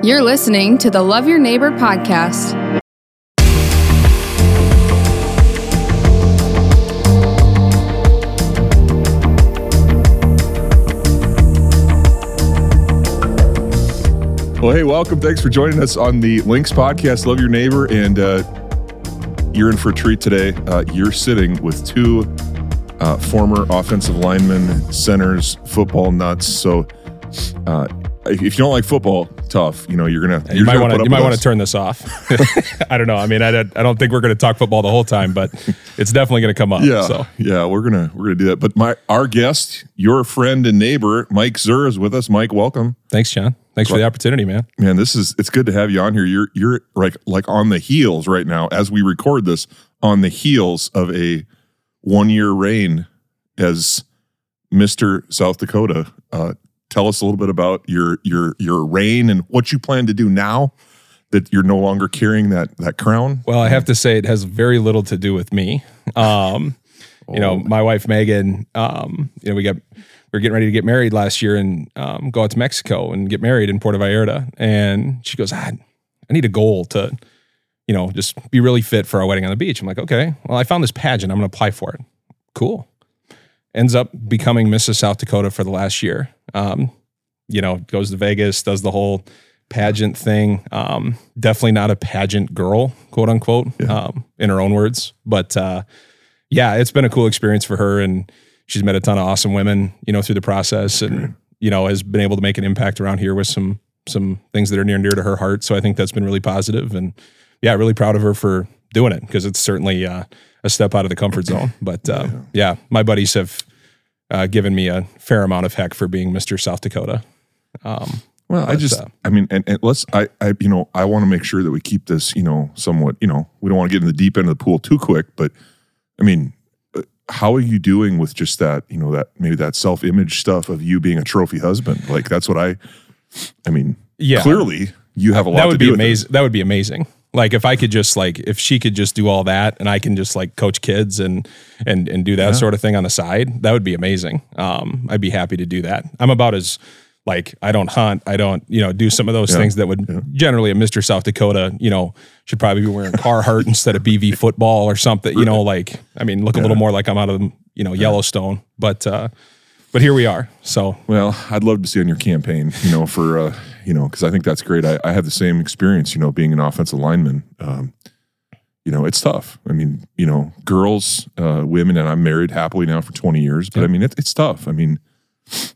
You're listening to the Love Your Neighbor podcast. Well, hey, welcome. Thanks for joining us on the Lynx podcast. Love your neighbor, and uh, you're in for a treat today. Uh, you're sitting with two uh, former offensive linemen, centers, football nuts. So, uh, if you don't like football, tough. You know, you're gonna. You you're might want to you might want to turn this off. I don't know. I mean, I, don't- I don't think we're going to talk football the whole time, but it's definitely going to come up. Yeah, So yeah, we're gonna we're gonna do that. But my our guest, your friend and neighbor, Mike Zerr, is with us. Mike, welcome. thanks, John. Thanks for the opportunity, man. Man, this is it's good to have you on here. You're you're like like on the heels right now as we record this on the heels of a one year reign as Mr. South Dakota. Uh, tell us a little bit about your your your reign and what you plan to do now that you're no longer carrying that that crown. Well, I have to say it has very little to do with me. Um, you know, my wife Megan. Um, you know, we got we were getting ready to get married last year and um, go out to Mexico and get married in Puerto Vallarta. And she goes, "Ah, I need a goal to, you know, just be really fit for our wedding on the beach. I'm like, okay, well, I found this pageant. I'm going to apply for it. Cool. Ends up becoming Mrs. South Dakota for the last year. Um, you know, goes to Vegas, does the whole pageant thing. Um, definitely not a pageant girl, quote unquote, um, in her own words. But uh, yeah, it's been a cool experience for her, and she's met a ton of awesome women, you know, through the process, and you know, has been able to make an impact around here with some some things that are near and dear to her heart. So I think that's been really positive, and yeah, really proud of her for doing it because it's certainly uh, a step out of the comfort zone. But uh, yeah, my buddies have uh, given me a fair amount of heck for being Mr. South Dakota. Um, Well, I just, uh, I mean, and, and let's, I, I, you know, I want to make sure that we keep this, you know, somewhat, you know, we don't want to get in the deep end of the pool too quick, but I mean, uh, how are you doing with just that, you know, that maybe that self image stuff of you being a trophy husband? Like, that's what I, I mean, Yeah. clearly you have a lot that to would do be amazing. That would be amazing. Like if I could just like if she could just do all that and I can just like coach kids and and and do that sort of thing on the side, that would be amazing. Um, I'd be happy to do that. I'm about as like I don't hunt, I don't you know do some of those things that would generally a Mr. South Dakota you know should probably be wearing Carhartt instead of BV football or something. You know, like I mean, look a little more like I'm out of you know Yellowstone, but uh, but here we are. So Well, I'd love to see on your campaign, you know, for, uh, you know, because I think that's great. I, I have the same experience, you know, being an offensive lineman. Um, you know, it's tough. I mean, you know, girls, uh, women, and I'm married happily now for 20 years, but I mean, it, it's tough. I mean,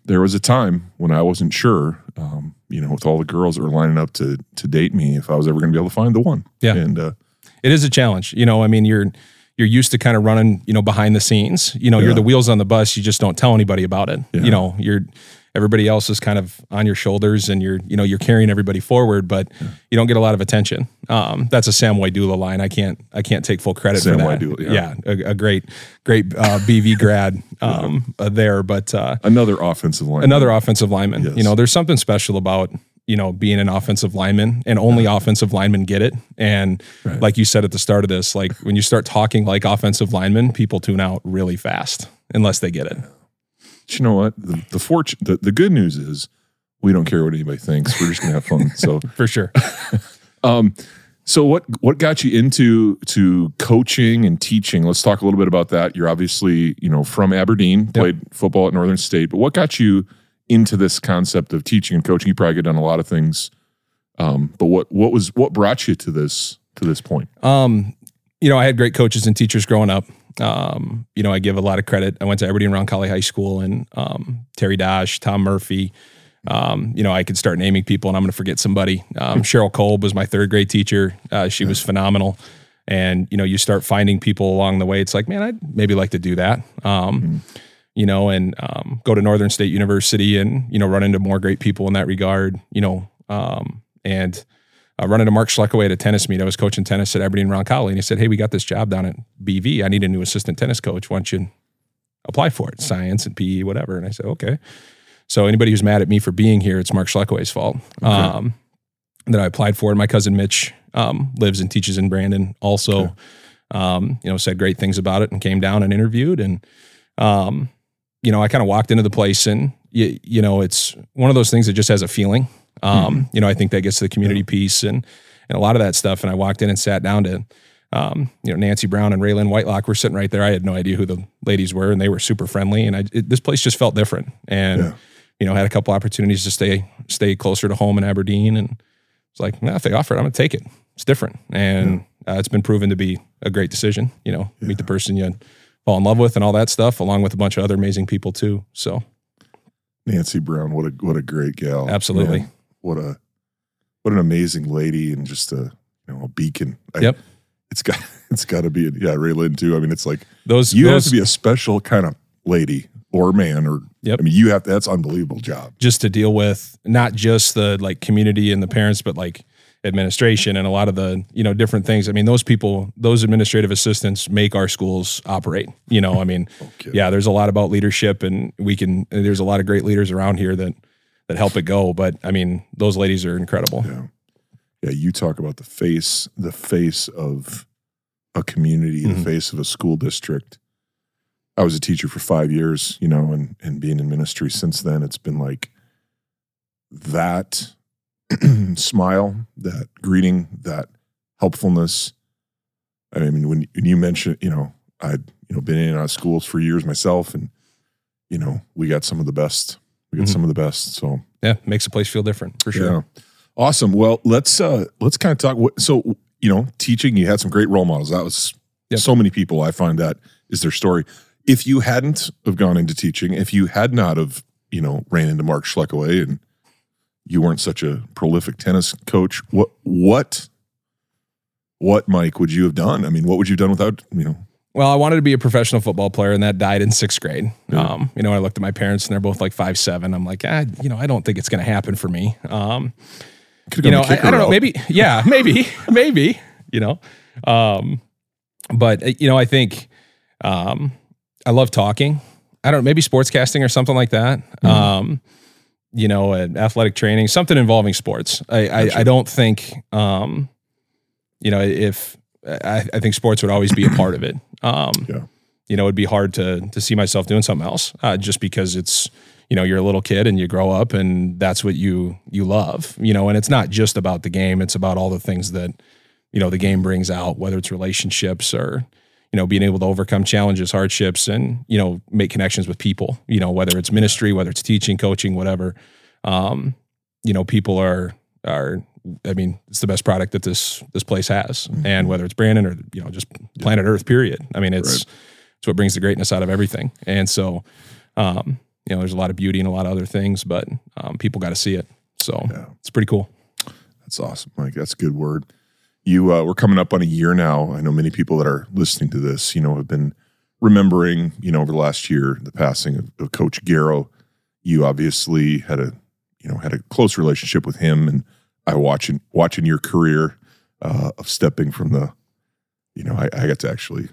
there was a time when I wasn't sure, um, you know, with all the girls that were lining up to to date me, if I was ever going to be able to find the one. Yeah. And uh, it is a challenge. You know, I mean, you're you're used to kind of running, you know, behind the scenes. You know, Yeah. you're the wheels on the bus. You just don't tell anybody about it. Yeah. You know, you're everybody else is kind of on your shoulders, and you're you know you're carrying everybody forward, but you don't get a lot of attention. Um, that's a Sam line. I can't I can't take full credit Sam for that. Waidula, yeah. a, a great great uh, BV grad um, uh, there, but. Uh, another offensive line. another offensive lineman. Yes. You know, there's something special about you know being an offensive lineman, and only offensive linemen get it. And like you said at the start of this, like when you start talking like offensive linemen, people tune out really fast unless they get it. You know what? The, the fortune, the, the good news is we don't care what anybody thinks. We're just going to have fun. So, For sure. Um, so what what got you into to coaching and teaching? Let's talk a little bit about that. You're obviously you know from Aberdeen, played football at Northern State, but what got you into this concept of teaching and coaching? You probably could done a lot of things, um, but what what was what brought you to this to this point? Um, you know, I had great coaches and teachers growing up. Um, you know, I give a lot of credit. I went to Aberdeen Roncalli High School and um, Terry Dash, Tom Murphy. Um, you know, I could start naming people and I'm going to forget somebody. Um, Cheryl Kolb was my third grade teacher. Uh, she was phenomenal. And, you know, you start finding people along the way. It's like, man, I'd maybe like to do that. Um, you know, and um, go to Northern State University and, you know, run into more great people in that regard, you know, um, and uh, run into Mark Schleckaway at a tennis meet. I was coaching tennis at Aberdeen Roncalli, and he said, "Hey, we got this job down at BV. I need a new assistant tennis coach. Why don't you apply for it? Science and PE, whatever." And I said, "Okay." So anybody who's mad at me for being here, it's Mark Schleckaway's fault. Um, that I applied for. it. My cousin Mitch um, lives and teaches in Brandon. Also, um, you know, said great things about it and came down and interviewed. And um, you know, I kind of walked into the place, and you, you know, it's one of those things that just has a feeling. Um, You know, I think that gets to the community piece and and a lot of that stuff. And I walked in and sat down to, um, you know, Nancy Brown and Raylan Whitelock were sitting right there. I had no idea who the ladies were, and they were super friendly. And I, it, this place just felt different. And Yeah. you know, had a couple opportunities to stay stay closer to home in Aberdeen, and it's like, nah, if they offer it, I'm gonna take it. It's different, and uh, it's been proven to be a great decision. You know, meet the person you fall in love with, and all that stuff, along with a bunch of other amazing people too. So Nancy Brown, what a what a great gal. Absolutely. Man, what a what an amazing lady and just a you know a beacon. I- Yep. It's got it's got to be yeah Ray Lynn too. I mean it's like those you those, have to be a special kind of lady or man or Yep. I mean you have to, that's unbelievable job. just to deal with not just the like community and the parents, but like administration and a lot of the you know different things. I mean, those people, those administrative assistants make our schools operate. You know, I mean, Okay. yeah, there's a lot about leadership, and we can. There's a lot of great leaders around here that that help it go. But I mean, those ladies are incredible. Yeah. Yeah, you talk about the face, the face of a community, Mhm. the face of a school district. I was a teacher for five years, you know, and and being in ministry since then, it's been like that smile, that greeting, that helpfulness. I mean, when, when you mentioned, you know, I'd you know been in and out of schools for years myself, and you know, we got some of the best. We got Mhm. some of the best. So Yeah, makes a place feel different for sure. yeah. Awesome. Well, let's uh let's kind of talk what so you know, teaching you had some great role models. That was Yep. so many people I find that is their story. If you hadn't have gone into teaching, if you had not have, you know, ran into Mark Schleckaway and you weren't such a prolific tennis coach, what what what Mike would you have done? I mean, what would you have done without, you know, Well, I wanted to be a professional football player, and that died in sixth grade. Yeah. Um, you know, I looked at my parents, and they're both like five seven. I'm like, ah, you know, I don't think it's going to happen for me. Um, could you know, I, I don't know. Maybe, yeah, maybe, maybe. You know, um, but uh, you know, I think um, I love talking. I don't know, maybe sportscasting or something like that. Um, you know, athletic training, something involving sports. I I, I don't think um, you know if I, I think sports would always be a part of it. Um, Yeah. You know, it'd be hard to to see myself doing something else uh, just because it's you know you're a little kid and you grow up and that's what you you love. You know, and it's not just about the game; it's about all the things that you know the game brings out, whether it's relationships or you know being able to overcome challenges, hardships, and you know make connections with people. You know, whether it's ministry, whether it's teaching, coaching, whatever. Um, you know, people are are. I mean, it's the best product that this this place has, and whether it's Brandon or you know just planet Earth, period. I mean, it's it's what brings the greatness out of everything. And so, um, you know, there's a lot of beauty and a lot of other things, but um, people got to see it. So Yeah. it's pretty cool. That's awesome, Mike. That's a good word. You, uh, we're coming up on a year now. I know many people that are listening to this, you know, have been remembering, you know, over the last year, the passing of, of Coach Garrow. You obviously had a, you know, had a close relationship with him, and I watching watching your career uh, of stepping from the, you know, I, I got to actually.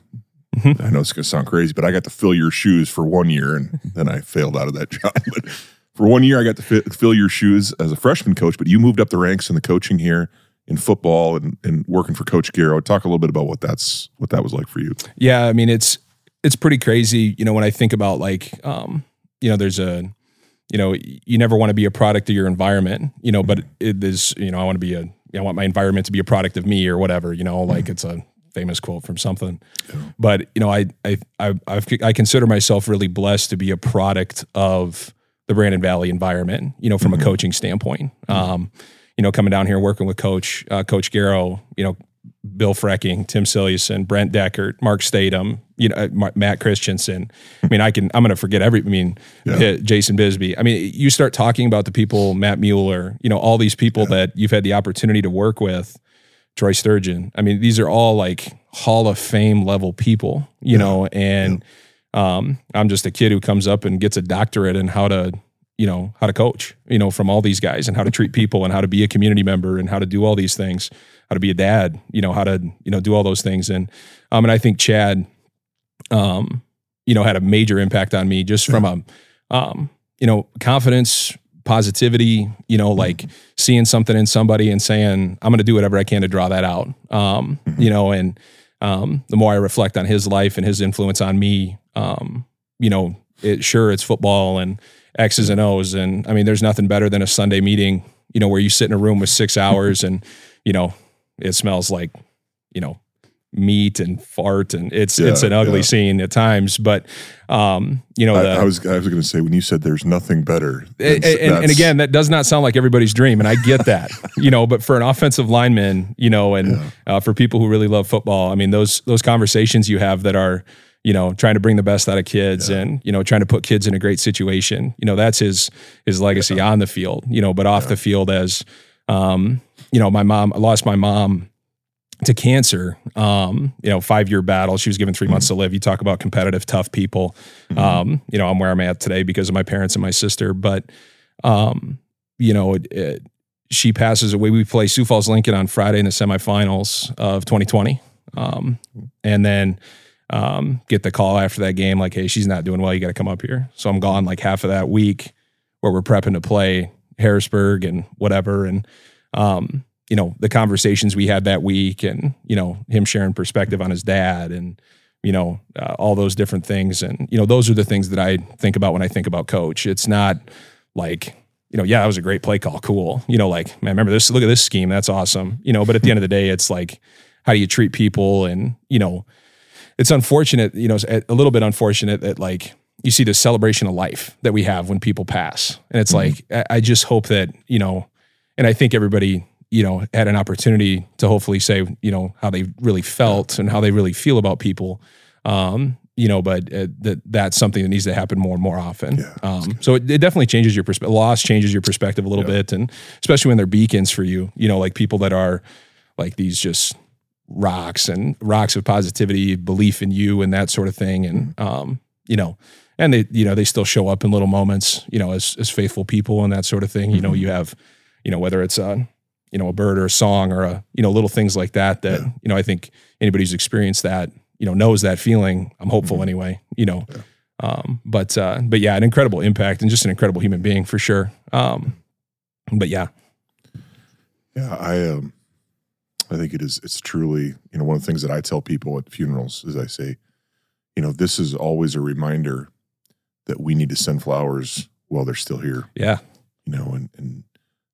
Mhm. I know it's going to sound crazy, but I got to fill your shoes for one year, and then I failed out of that job. But for one year, I got to fi- fill your shoes as a freshman coach. But you moved up the ranks in the coaching here in football and, and working for Coach Garrow. Talk a little bit about what that's what that was like for you. Yeah, I mean it's it's pretty crazy. You know, when I think about like, um, you know, there's a, you know, you never want to be a product of your environment. You know, but it is, you know, I want to be a, I want my environment to be a product of me or whatever. You know, like it's a famous quote from something. But you know, I I I I've, I consider myself really blessed to be a product of the Brandon Valley environment. You know, from a coaching standpoint. Um, you know, coming down here working with Coach uh, Coach Garrow. You know, Bill Frecking, Tim Siliuson, Brent Deckert, Mark Statham, you know, uh, Matt Christensen. I mean, I can, I'm going to forget every, I mean, Yeah. uh, Jason Bisbee. I mean, you start talking about the people, Matt Mueller, you know, all these people that you've had the opportunity to work with, Troy Sturgeon. I mean, these are all like Hall of Fame level people, you know, and um, I'm just a kid who comes up and gets a doctorate in how to, you know, how to coach, you know, from all these guys and how to treat people and how to be a community member and how to do all these things, how to be a dad, you know, how to, you know, do all those things. And, um, and I think Chad, um, you know, had a major impact on me just from a, um, you know, confidence, positivity, you know, like seeing something in somebody and saying, I'm going to do whatever I can to draw that out. Um, you know, and, um, the more I reflect on his life and his influence on me, um, you know, it, sure it's football and X's and O's. And I mean, there's nothing better than a Sunday meeting you know, where you sit in a room with six hours and, you know, it smells like, you know, meat and fart and it's Yeah, it's an ugly yeah. scene at times. But um, you know, I, the, I was I was going to say when you said there's nothing better, and, and, and again, that does not sound like everybody's dream, and I get that, you know. But for an offensive lineman, you know, and uh, for people who really love football, I mean, those those conversations you have that are, you know, trying to bring the best out of kids, and you know, trying to put kids in a great situation. You know, that's his his legacy on the field, you know, but off the field as, um, you know, my mom, I lost my mom to cancer. Um, you know, five year battle. She was given 3 months to live. You talk about competitive, tough people. Um, you know, I'm where I'm at today because of my parents and my sister. But, um, you know, it, it, she passes away. We play Sioux Falls Lincoln on Friday in the semifinals of 2020. Um, and then um, get the call after that game, like, hey, she's not doing well. You got to come up here. So I'm gone like half of that week where we're prepping to play Harrisburg and whatever. And, um, you know, the conversations we had that week and, you know, him sharing perspective on his dad and, you know, uh, all those different things. And, you know, those are the things that I think about when I think about coach. It's not like, you know, yeah, that was a great play call. Cool. You know, like, man, remember this? Look at this scheme. That's awesome. You know, but at the end of the day, it's like, how do you treat people? And, you know, it's unfortunate, you know, it's a little bit unfortunate that like you see this celebration of life that we have when people pass. And it's like, I- I just hope that, you know, and I think everybody, you know, had an opportunity to hopefully say, you know, how they really felt and how they really feel about people. Um, you know, but uh, that that's something that needs to happen more and more often. Yeah, um, so it, it definitely changes your perspective. Loss changes your perspective a little bit, and especially when they're beacons for you. You know, like people that are like these just rocks and rocks of positivity, belief in you, and that sort of thing. And um, you know, and they you know they still show up in little moments. You know, as as faithful people and that sort of thing. You know, you have you know whether it's a you know a bird or a song or a you know little things like that that you know I think anybody who's experienced that you know knows that feeling. I'm hopeful anyway. You know. Um, but uh, but yeah, an incredible impact and just an incredible human being for sure. Um, but yeah, Yeah, I um, I think it is. It's truly, you know, one of the things that I tell people at funerals is I say, you know, this is always a reminder that we need to send flowers while they're still here. yeah, You know, and and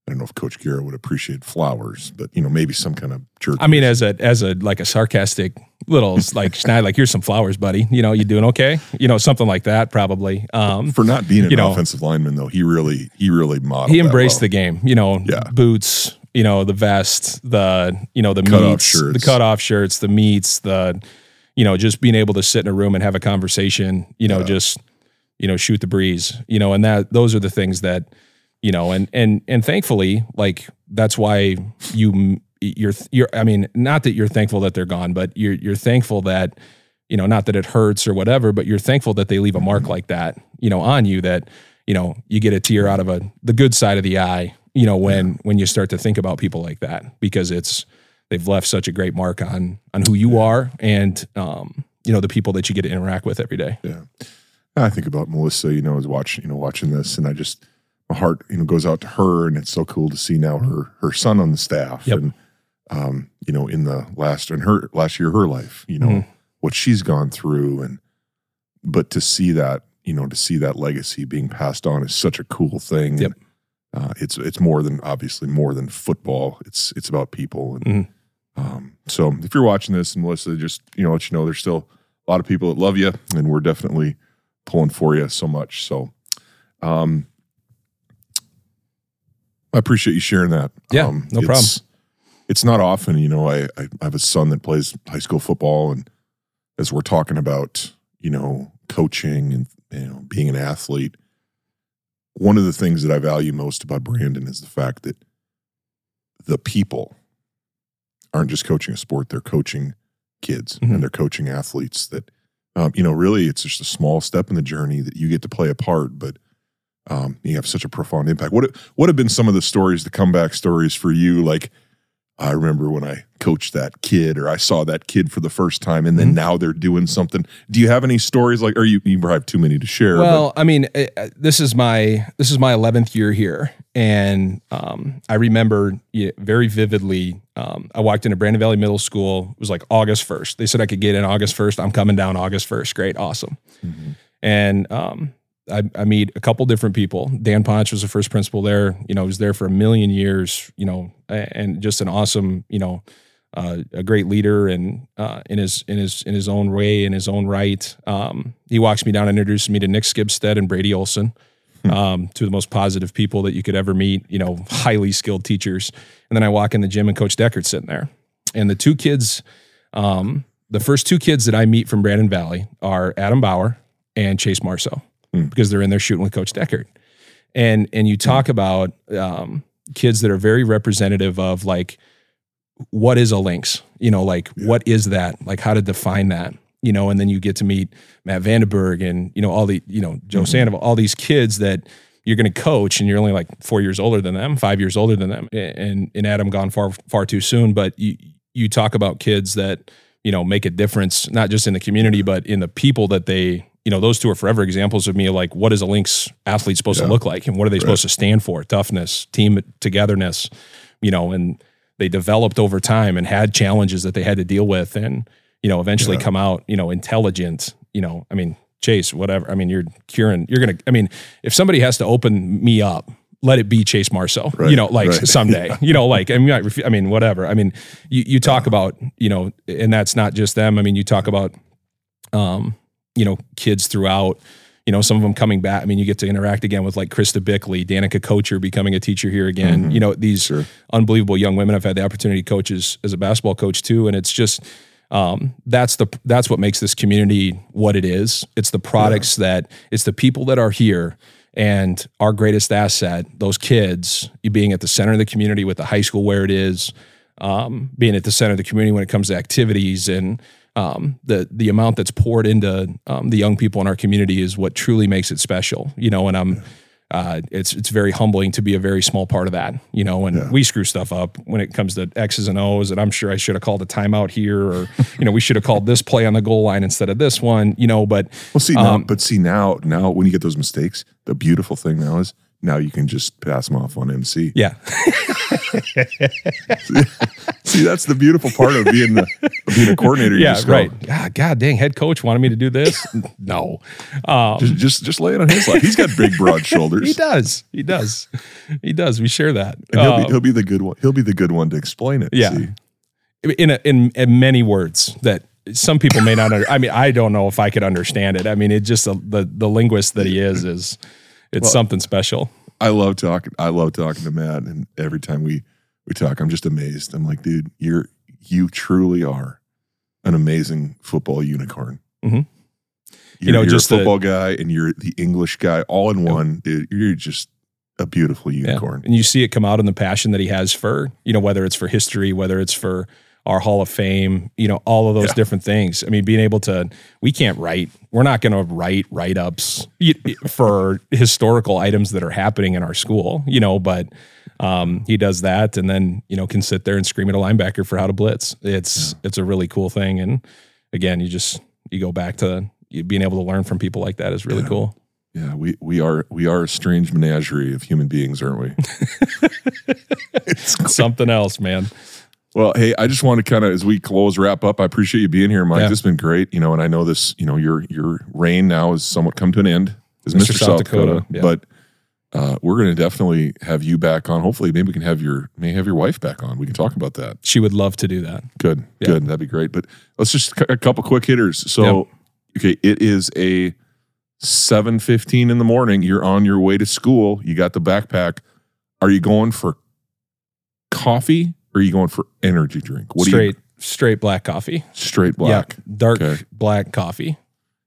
I don't know if Coach Garrow would appreciate flowers, but you know, maybe some kind of jerk. I mean, as a as a like a sarcastic little like Schneid, like here's some flowers, buddy. You know, you doing okay? You know, something like that probably. Um, for not being an you know- offensive lineman though, he really he really modeled. he embraced well. the game. You know, Yeah. boots. You know, the vest, the you know the Cutoff meats, shirts. the cutoff shirts, the meats, the you know just being able to sit in a room and have a conversation. You know, Yeah. just you know shoot the breeze. You know, and that those are the things that you know, and and and thankfully, like that's why you you're you're. I mean, not that you're thankful that they're gone, but you're you're thankful that you know, not that it hurts or whatever, but you're thankful that they leave a mark like that, you know, on you that, you know, you get a tear out of a the good side of the eye, you know, when when you start to think about people like that because it's they've left such a great mark on on who you are and um, you know, the people that you get to interact with every day. Yeah. I think about Melissa, you know, as watching, you know, watching this and I just my heart, you know, goes out to her and it's so cool to see now her her son on the staff Yep. and um, you know, in the last in her last year of her life, you know, Mhm. what she's gone through and but to see that, you know, to see that legacy being passed on is such a cool thing. Yep. Uh, it's it's more than obviously more than football. It's it's about people and Mhm. um, so if you're watching this, Melissa, just you know, let you know there's still a lot of people that love you, and we're definitely pulling for you so much. So, um, I appreciate you sharing that. Yeah, um, no it's- problem. It's not often, you know. I, I have a son that plays high school football, and as we're talking about, you know, coaching and you know being an athlete, one of the things that I value most about Brandon is the fact that the people aren't just coaching a sport; they're coaching kids Mhm. and they're coaching athletes. That um, you know, really, it's just a small step in the journey that you get to play a part, but um, you have such a profound impact. What what have been some of the stories, the comeback stories for you? Like, I remember when I coached that kid, or I saw that kid for the first time, and then Mhm. now they're doing something. Do you have any stories like, or you you probably have too many to share? Well, I mean, uh, this is my this is my eleventh year here, and um, I remember yeah, very vividly. Um, I walked into Brandon Valley Middle School. It was like August first. They said I could get in August first. I'm coming down August first. Great, awesome. but, Mhm. And um, I, I meet a couple different people. Dan Ponch was the first principal there. You know, he was there for a million years. You know, and just an awesome, you know, uh, a great leader and uh, in his in his in his own way in his own right. Um, he walks me down and introduces me to Nick Skibstead and Brady Olson, um, two of the most positive people that you could ever meet. You know, highly skilled teachers. And then I walk in the gym and Coach Deckert's sitting there, and the two kids, um, the first two kids that I meet from Brandon Valley are Adam Bauer and Chase Marceau Hmm. because they're in there shooting with Coach Deckert. and and you talk about um, kids that are very representative of like what is a lynx you know like Yeah. what is that like how to define that you know and then you get to meet matt vandenberg and you know all the you know joe Mhm. sandoval all these kids that you're going to coach and you're only like four years older than them five years older than them and and adam gone far far too soon but you you talk about kids that you know make a difference not just in the community but in the people that they you know those two are forever examples of me like what is a lynx athlete supposed Yeah. to look like and what are they Right. supposed to stand for toughness team togetherness you know and they developed over time and had challenges that they had to deal with and you know eventually Yeah. come out you know intelligent you know i mean chase whatever i mean you're curing you're gonna i mean if somebody has to open me up let it be chase marceau Right, you know like right. someday you know like i mean I, I mean whatever i mean you, you talk about you know and that's not just them i mean you talk about um you know kids throughout you know some of them coming back. I mean you get to interact again with like krista bickley danica kocher becoming a teacher here again. Mhm. you know these Sure. unbelievable young women. I've had the opportunity to coach as, as a basketball coach too and it's just um, that's the that's what makes this community what it is. It's the products that it's the people that are here and our greatest asset those kids you being at the center of the community with the high school where it is um, being at the center of the community when it comes to activities and um, the the amount that's poured into um, the young people in our community is what truly makes it special. You know, and I'm uh, it's it's very humbling to be a very small part of that. You know, and Yeah. we screw stuff up when it comes to X's and O's, and I'm sure I should have called a timeout here, or you know, we should have called this play on the goal line instead of this one. You know, but Well, see now, Um, but see now, now when you get those mistakes, the beautiful thing now is now you can just pass them off on MC. yeah, See, that's the beautiful part of being the of being a coordinator. You yeah, right. God, God dang, head coach wanted me to do this. no, um, Just, just just lay it on his lap. He's got big, broad shoulders. he does, he does, he does. We share that. And he'll, Um, be, he'll be the good one. He'll be the good one to explain it. Yeah. see? in a, in in many words that some people may not. Under, I mean, I don't know if I could understand it. I mean, it just the the linguist that he is is it's Well- something special. I love talking. I love talking to Matt, and every time we we talk, I'm just amazed. I'm like, dude, you're you truly are an amazing football unicorn. Mhm. You're, know, you're just a the- football guy, and you're the English guy, all in one. Dude, you're just a beautiful Yeah. unicorn. And you see it come out in the passion that he has for you know whether it's for history, whether it's for our Hall of Fame, you know, all of those Yeah. different things. I mean, being able to, we can't write, we're not going to write write ups for historical items that are happening in our school, you know, but um, he does that and then, you know, can sit there and scream at a linebacker for how to blitz. It's, it's a really cool thing. And again, you just, you go back to being able to learn from people like that is really Yeah. cool. Yeah, we we are we are a strange menagerie of human beings, aren't we? it's Something else, man. Well, hey, I just want to kind of as we close wrap up. I appreciate you being here, Mike. Yeah. This has been great, you know, and I know this, you know, your your reign now has somewhat come to an end as Mr. South, Dakota, yeah. but uh, we're going to definitely have you back on. Hopefully, maybe we can have your may have your wife back on. We can talk about that. She would love to do that. Good, Yeah. good, that'd be great. But let's just a couple quick hitters. So, okay, it is a seven fifteen in the morning. You're on your way to school. You got the backpack. Are you going for coffee or are you going for energy drink? What straight, straight black coffee. straight black? Yeah, dark Okay. black coffee.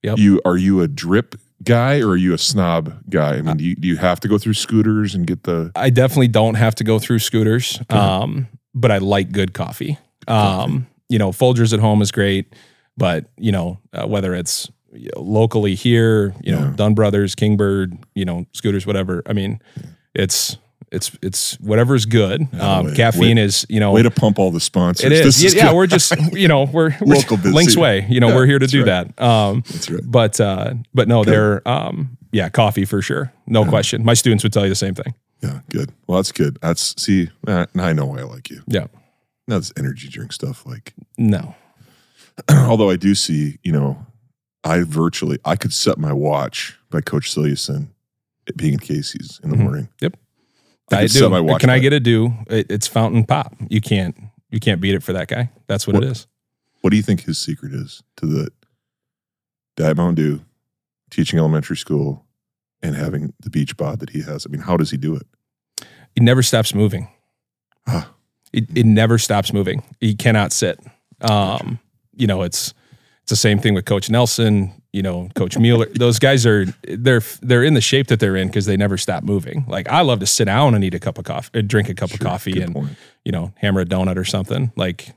Yep. You are you a drip guy or are you a snob guy? I mean, do you, do you have to go through scooters and get the I definitely don't have to go through scooters, um, but I like good coffee. Um, you know, Folgers at home is great, but you know, uh, whether it's locally here, you know, Yeah. Dunn Brothers, Kingbird, you know, scooters, whatever. I mean, it's it's it's whatever's good. Yeah, um, wait, caffeine wait. is you know way to pump all the sponsors? it is. Yeah, good. we're just you know we're, we're Local business. Lynx Way. You know, Yeah, we're here to do right. that. Um, That's right. but uh, but no, they're um, yeah, coffee for sure, no question. My students would tell you the same thing. Yeah, good. Well, that's good. That's see. Uh, I know why I like you. Yeah, Now this energy drink stuff, like no, although I do see, you know, I virtually I could set my watch by Coach Siliuson being in Casey's in the Mhm. morning. Yep. I, I do. set my watch. Can I get a do? It, it's fountain pop. You can't you can't beat it for that guy. That's what, What- it is. What do you think his secret is to the Diet Mountain Dew, teaching elementary school, and having the beach bod that he has? I mean, how does he do it? He never stops moving. Ah, It, it never stops moving. He cannot sit. Um, you know, it's it's the same thing with Coach Nelson. You know, Coach Mueller. Those guys are they're they're in the shape that they're in because they never stop moving. Like I love to sit down and eat a cup of coffee, uh, drink a cup of coffee, and point. you know, hammer a donut or something. Like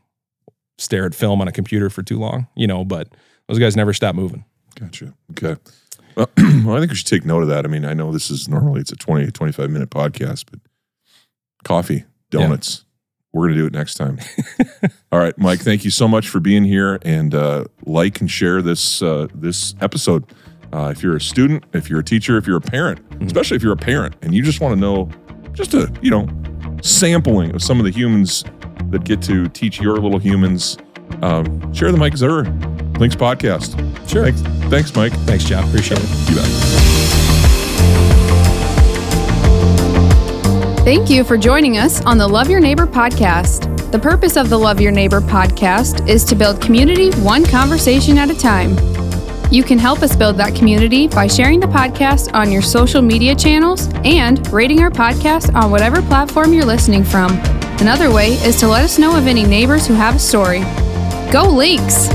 stare at film on a computer for too long. You know, but those guys never stop moving. Gotcha. Okay. Well, well, I think we should take note of that. I mean, I know this is normally it's a 20, 25 minute podcast, but coffee, donuts. We're going to do it next time. All right, Mike, thank you so much for being here and uh, like and share this uh, this episode. Uh, if you're a student, if you're a teacher, if you're a parent, especially if you're a parent and you just want to know just a, you know, sampling of some of the humans that get to teach your little humans, um, share the Mike Zerr Lynx podcast. Sure. Thanks, thanks, Mike. Thanks, Jeff. Appreciate it. You bet. Thank you for joining us on the Love Your Neighbor podcast. The purpose of the Love Your Neighbor podcast is to build community one conversation at a time. You can help us build that community by sharing the podcast on your social media channels and rating our podcast on whatever platform you're listening from. Another way is to let us know of any neighbors who have a story. Go Lynx!